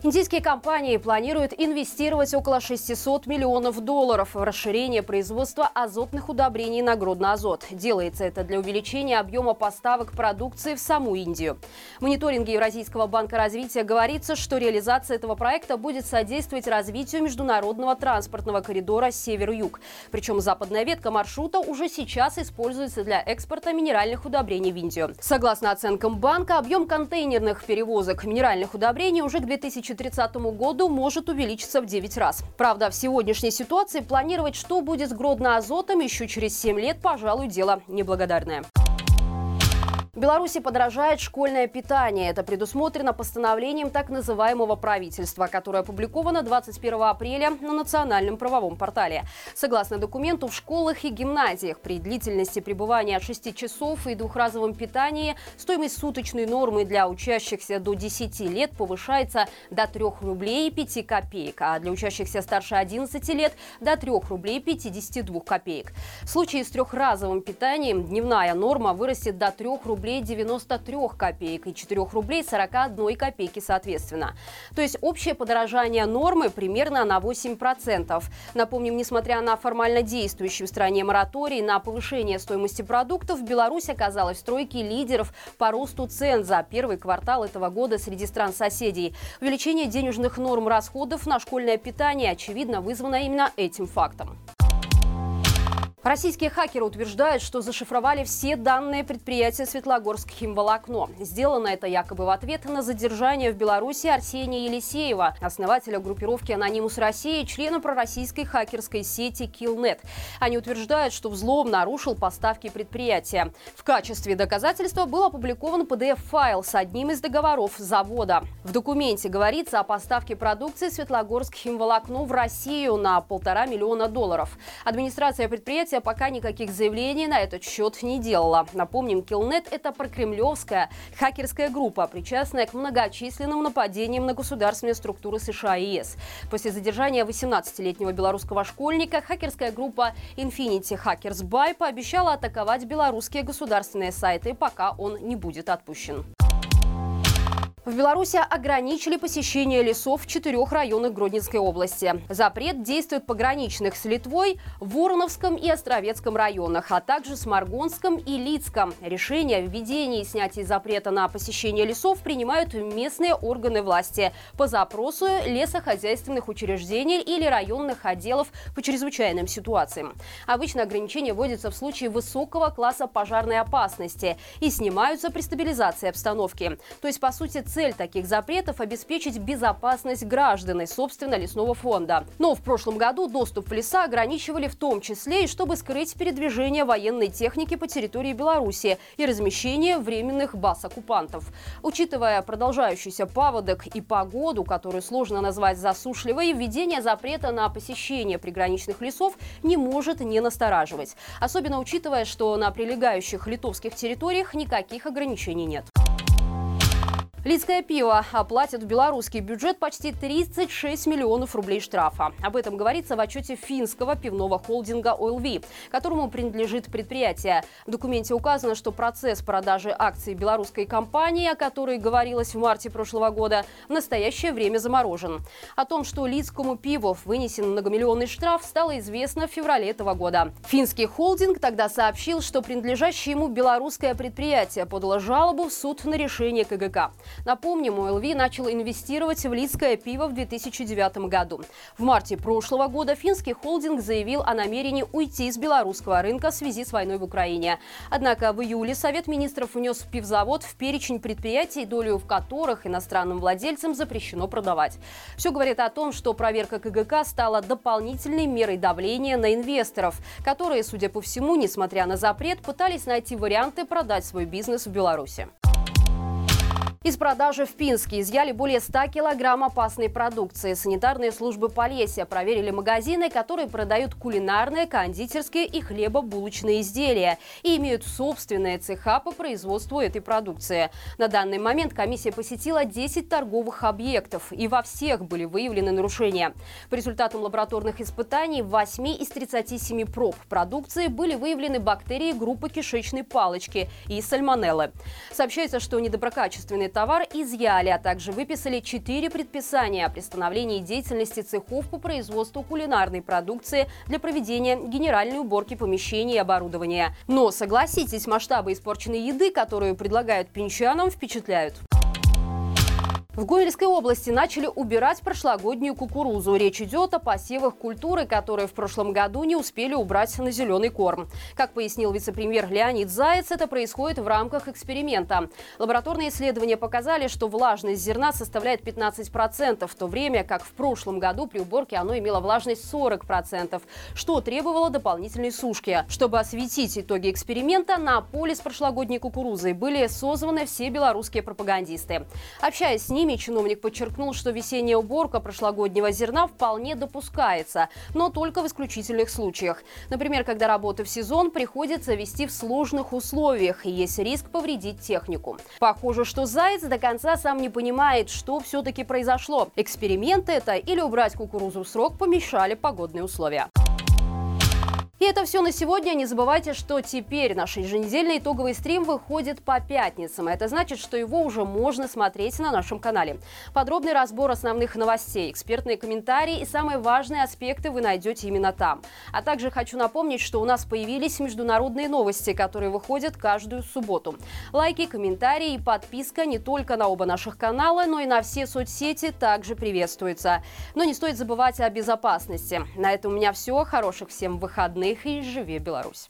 Индийские компании планируют инвестировать около 600 миллионов долларов в расширение производства азотных удобрений на Гродно-Азот. Делается это для увеличения объема поставок продукции в саму Индию. В мониторинге Евразийского банка развития говорится, что реализация этого проекта будет содействовать развитию международного транспортного коридора север-юг. Причем западная ветка маршрута уже сейчас используется для экспорта минеральных удобрений в Индию. Согласно оценкам банка, объем контейнерных перевозок минеральных удобрений уже к 2000 2030 году может увеличиться в 9 раз. Правда, в сегодняшней ситуации планировать, что будет с Гродно-Азотом еще через 7 лет, пожалуй, дело неблагодарное. В Беларуси подорожает школьное питание. Это предусмотрено постановлением так называемого правительства, которое опубликовано 21 апреля на национальном правовом портале. Согласно документу, в школах и гимназиях при длительности пребывания от 6 часов и двухразовом питании стоимость суточной нормы для учащихся до 10 лет повышается до 3 рублей 5 копеек, а для учащихся старше 11 лет до 3 рублей 52 копеек. В случае с трехразовым питанием дневная норма вырастет до 3 рублей рублей 93 копеек и 4 рублей 41 копейки соответственно. То есть общее подорожание нормы примерно на 8%. Напомним, несмотря на формально действующий в стране мораторий на повышение стоимости продуктов, Беларусь оказалась в тройке лидеров по росту цен за первый квартал этого года среди стран-соседей. Увеличение денежных норм расходов на школьное питание, очевидно, вызвано именно этим фактом. Российские хакеры утверждают, что зашифровали все данные предприятия Светлогорск химволокно. Сделано это якобы в ответ на задержание в Беларуси Арсения Елисеева, основателя группировки «Анонимус России», члена пророссийской хакерской сети Killnet. Они утверждают, что взлом нарушил поставки предприятия. В качестве доказательства был опубликован PDF-файл с одним из договоров завода. В документе говорится о поставке продукции Светлогорск химволокно в Россию на полтора миллиона долларов. Администрация предприятия Предприятие пока никаких заявлений на этот счет не делало. Напомним, Килнет – это прокремлевская хакерская группа, причастная к многочисленным нападениям на государственные структуры США и ЕС. После задержания 18-летнего белорусского школьника хакерская группа Infinity Hackers Buy пообещала атаковать белорусские государственные сайты, пока он не будет отпущен. В Беларуси ограничили посещение лесов в четырех районах Гродненской области. Запрет действует пограничных с Литвой, Вороновском и Островецком районах, а также в Сморгонском и Лицком. Решение о введении и снятии запрета на посещение лесов принимают местные органы власти по запросу лесохозяйственных учреждений или районных отделов по чрезвычайным ситуациям. Обычно ограничения вводятся в случае высокого класса пожарной опасности и снимаются при стабилизации обстановки. То есть, по сути, Цель таких запретов – обеспечить безопасность граждан и, собственно, лесного фонда. Но в прошлом году доступ в леса ограничивали в том числе и чтобы скрыть передвижение военной техники по территории Беларуси и размещение временных баз оккупантов. Учитывая продолжающийся паводок и погоду, которую сложно назвать засушливой, введение запрета на посещение приграничных лесов не может не настораживать. Особенно учитывая, что на прилегающих литовских территориях никаких ограничений нет. Лидское пиво оплатит в белорусский бюджет почти 36 миллионов рублей штрафа. Об этом говорится в отчете финского пивного холдинга OilV, которому принадлежит предприятие. В документе указано, что процесс продажи акций белорусской компании, о которой говорилось в марте прошлого года, в настоящее время заморожен. О том, что Лидскому пиву вынесен многомиллионный штраф, стало известно в феврале этого года. Финский холдинг тогда сообщил, что принадлежащее ему белорусское предприятие подало жалобу в суд на решение КГК. Напомним, ОЛВ начал инвестировать в лидское пиво в 2009 году. В марте прошлого года финский холдинг заявил о намерении уйти с белорусского рынка в связи с войной в Украине. Однако в июле Совет министров внес пивзавод в перечень предприятий, долю в которых иностранным владельцам запрещено продавать. Все говорит о том, что проверка КГК стала дополнительной мерой давления на инвесторов, которые, судя по всему, несмотря на запрет, пытались найти варианты продать свой бизнес в Беларуси. Из продажи в Пинске изъяли более 100 килограмм опасной продукции. Санитарные службы Полесья проверили магазины, которые продают кулинарные, кондитерские и хлебобулочные изделия и имеют собственные цеха по производству этой продукции. На данный момент комиссия посетила 10 торговых объектов, и во всех были выявлены нарушения. По результатам лабораторных испытаний в 8 из 37 проб продукции были выявлены бактерии группы кишечной палочки и сальмонеллы. Сообщается, что недоброкачественные товар изъяли, а также выписали четыре предписания о приостановлении деятельности цехов по производству кулинарной продукции для проведения генеральной уборки помещений и оборудования. Но, согласитесь, масштабы испорченной еды, которую предлагают пинчанам, впечатляют. В Гомельской области начали убирать прошлогоднюю кукурузу. Речь идет о посевах культуры, которые в прошлом году не успели убрать на зеленый корм. Как пояснил вице-премьер Леонид Заяц, это происходит в рамках эксперимента. Лабораторные исследования показали, что влажность зерна составляет 15%, в то время как в прошлом году при уборке оно имело влажность 40%, что требовало дополнительной сушки. Чтобы осветить итоги эксперимента, на поле с прошлогодней кукурузой были созваны все белорусские пропагандисты. Общаясь с ними, ними чиновник подчеркнул, что весенняя уборка прошлогоднего зерна вполне допускается, но только в исключительных случаях. Например, когда работы в сезон приходится вести в сложных условиях и есть риск повредить технику. Похоже, что Заяц до конца сам не понимает, что все-таки произошло. Эксперимент это или убрать кукурузу в срок помешали погодные условия. И это все на сегодня. Не забывайте, что теперь наш еженедельный итоговый стрим выходит по пятницам. Это значит, что его уже можно смотреть на нашем канале. Подробный разбор основных новостей, экспертные комментарии и самые важные аспекты вы найдете именно там. А также хочу напомнить, что у нас появились международные новости, которые выходят каждую субботу. Лайки, комментарии и подписка не только на оба наших канала, но и на все соцсети также приветствуются. Но не стоит забывать о безопасности. На этом у меня все. Хороших всем выходных выходных и живи Беларусь!